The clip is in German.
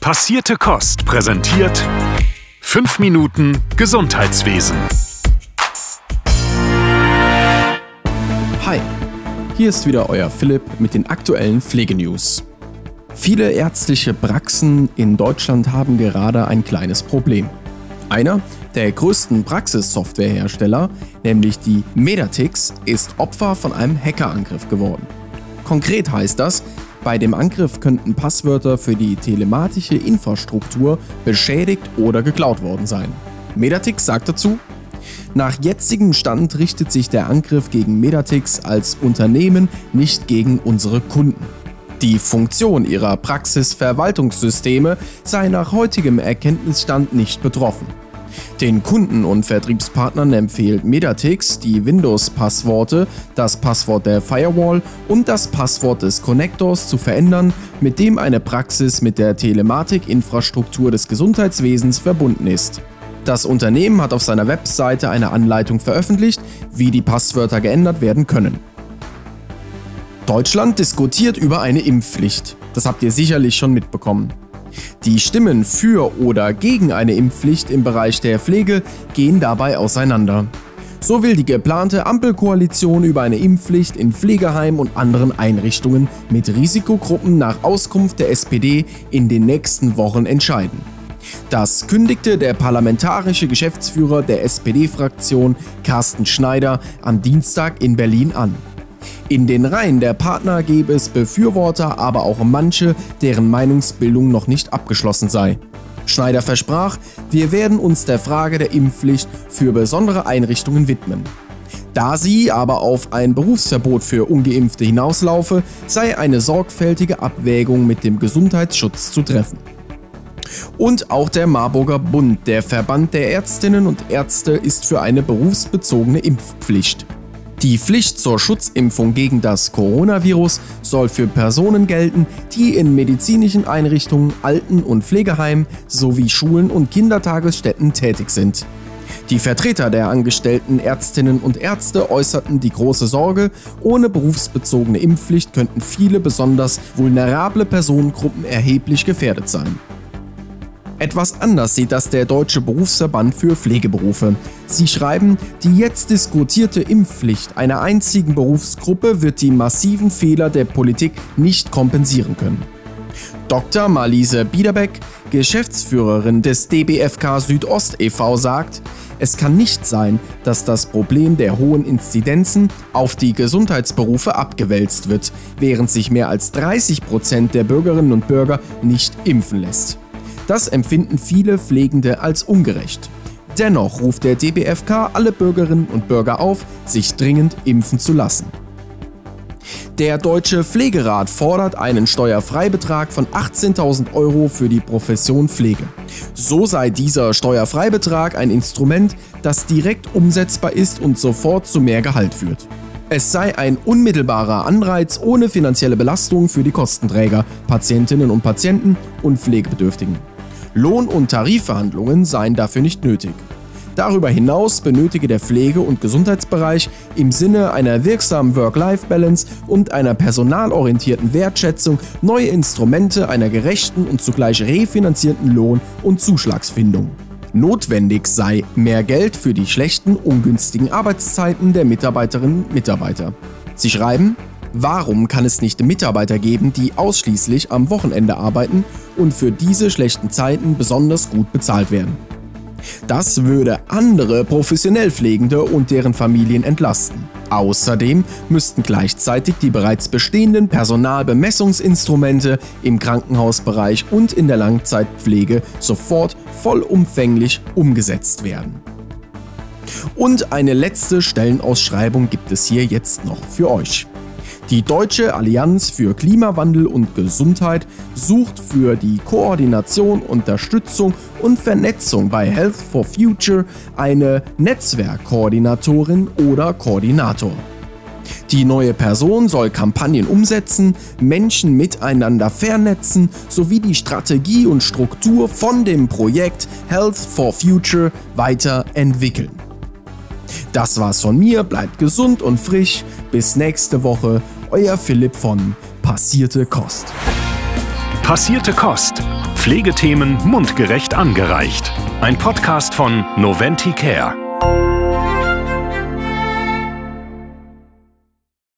Passierte Kost präsentiert 5 Minuten Gesundheitswesen. Hi, hier ist wieder euer Philipp mit den aktuellen Pflegenews. Viele ärztliche Praxen in Deutschland haben gerade ein kleines Problem. Einer der größten Praxissoftwarehersteller, nämlich die Medatix, ist Opfer von einem Hackerangriff geworden. Konkret heißt das, bei dem Angriff könnten Passwörter für die telematische Infrastruktur beschädigt oder geklaut worden sein. Medatix sagt dazu, nach jetzigem Stand richtet sich der Angriff gegen Medatix als Unternehmen nicht gegen unsere Kunden. Die Funktion ihrer Praxisverwaltungssysteme sei nach heutigem Erkenntnisstand nicht betroffen. Den Kunden und Vertriebspartnern empfiehlt Medatix die Windows-Passworte, das Passwort der Firewall und das Passwort des Connectors zu verändern, mit dem eine Praxis mit der Telematik-Infrastruktur des Gesundheitswesens verbunden ist. Das Unternehmen hat auf seiner Webseite eine Anleitung veröffentlicht, wie die Passwörter geändert werden können. Deutschland diskutiert über eine Impfpflicht. Das habt ihr sicherlich schon mitbekommen. Die Stimmen für oder gegen eine Impfpflicht im Bereich der Pflege gehen dabei auseinander. So will die geplante Ampelkoalition über eine Impfpflicht in Pflegeheimen und anderen Einrichtungen mit Risikogruppen nach Auskunft der SPD in den nächsten Wochen entscheiden. Das kündigte der parlamentarische Geschäftsführer der SPD-Fraktion Carsten Schneider am Dienstag in Berlin an. In den Reihen der Partner gäbe es Befürworter, aber auch manche, deren Meinungsbildung noch nicht abgeschlossen sei. Schneider versprach, wir werden uns der Frage der Impfpflicht für besondere Einrichtungen widmen. Da sie aber auf ein Berufsverbot für ungeimpfte hinauslaufe, sei eine sorgfältige Abwägung mit dem Gesundheitsschutz zu treffen. Und auch der Marburger Bund, der Verband der Ärztinnen und Ärzte, ist für eine berufsbezogene Impfpflicht. Die Pflicht zur Schutzimpfung gegen das Coronavirus soll für Personen gelten, die in medizinischen Einrichtungen, Alten- und Pflegeheimen sowie Schulen und Kindertagesstätten tätig sind. Die Vertreter der angestellten Ärztinnen und Ärzte äußerten die große Sorge, ohne berufsbezogene Impfpflicht könnten viele besonders vulnerable Personengruppen erheblich gefährdet sein. Etwas anders sieht das der Deutsche Berufsverband für Pflegeberufe. Sie schreiben, die jetzt diskutierte Impfpflicht einer einzigen Berufsgruppe wird die massiven Fehler der Politik nicht kompensieren können. Dr. Marlise Biederbeck, Geschäftsführerin des DBFK Südost e.V., sagt, es kann nicht sein, dass das Problem der hohen Inzidenzen auf die Gesundheitsberufe abgewälzt wird, während sich mehr als 30 Prozent der Bürgerinnen und Bürger nicht impfen lässt. Das empfinden viele Pflegende als ungerecht. Dennoch ruft der DBFK alle Bürgerinnen und Bürger auf, sich dringend impfen zu lassen. Der Deutsche Pflegerat fordert einen Steuerfreibetrag von 18.000 Euro für die Profession Pflege. So sei dieser Steuerfreibetrag ein Instrument, das direkt umsetzbar ist und sofort zu mehr Gehalt führt. Es sei ein unmittelbarer Anreiz ohne finanzielle Belastung für die Kostenträger, Patientinnen und Patienten und Pflegebedürftigen. Lohn- und Tarifverhandlungen seien dafür nicht nötig. Darüber hinaus benötige der Pflege- und Gesundheitsbereich im Sinne einer wirksamen Work-Life-Balance und einer personalorientierten Wertschätzung neue Instrumente einer gerechten und zugleich refinanzierten Lohn- und Zuschlagsfindung. Notwendig sei mehr Geld für die schlechten, ungünstigen Arbeitszeiten der Mitarbeiterinnen und Mitarbeiter. Sie schreiben, Warum kann es nicht Mitarbeiter geben, die ausschließlich am Wochenende arbeiten und für diese schlechten Zeiten besonders gut bezahlt werden? Das würde andere professionell Pflegende und deren Familien entlasten. Außerdem müssten gleichzeitig die bereits bestehenden Personalbemessungsinstrumente im Krankenhausbereich und in der Langzeitpflege sofort vollumfänglich umgesetzt werden. Und eine letzte Stellenausschreibung gibt es hier jetzt noch für euch. Die Deutsche Allianz für Klimawandel und Gesundheit sucht für die Koordination, Unterstützung und Vernetzung bei Health for Future eine Netzwerkkoordinatorin oder Koordinator. Die neue Person soll Kampagnen umsetzen, Menschen miteinander vernetzen sowie die Strategie und Struktur von dem Projekt Health for Future weiterentwickeln. Das war's von mir, bleibt gesund und frisch. Bis nächste Woche, euer Philipp von Passierte Kost. Passierte Kost. Pflegethemen mundgerecht angereicht. Ein Podcast von Noventi Care.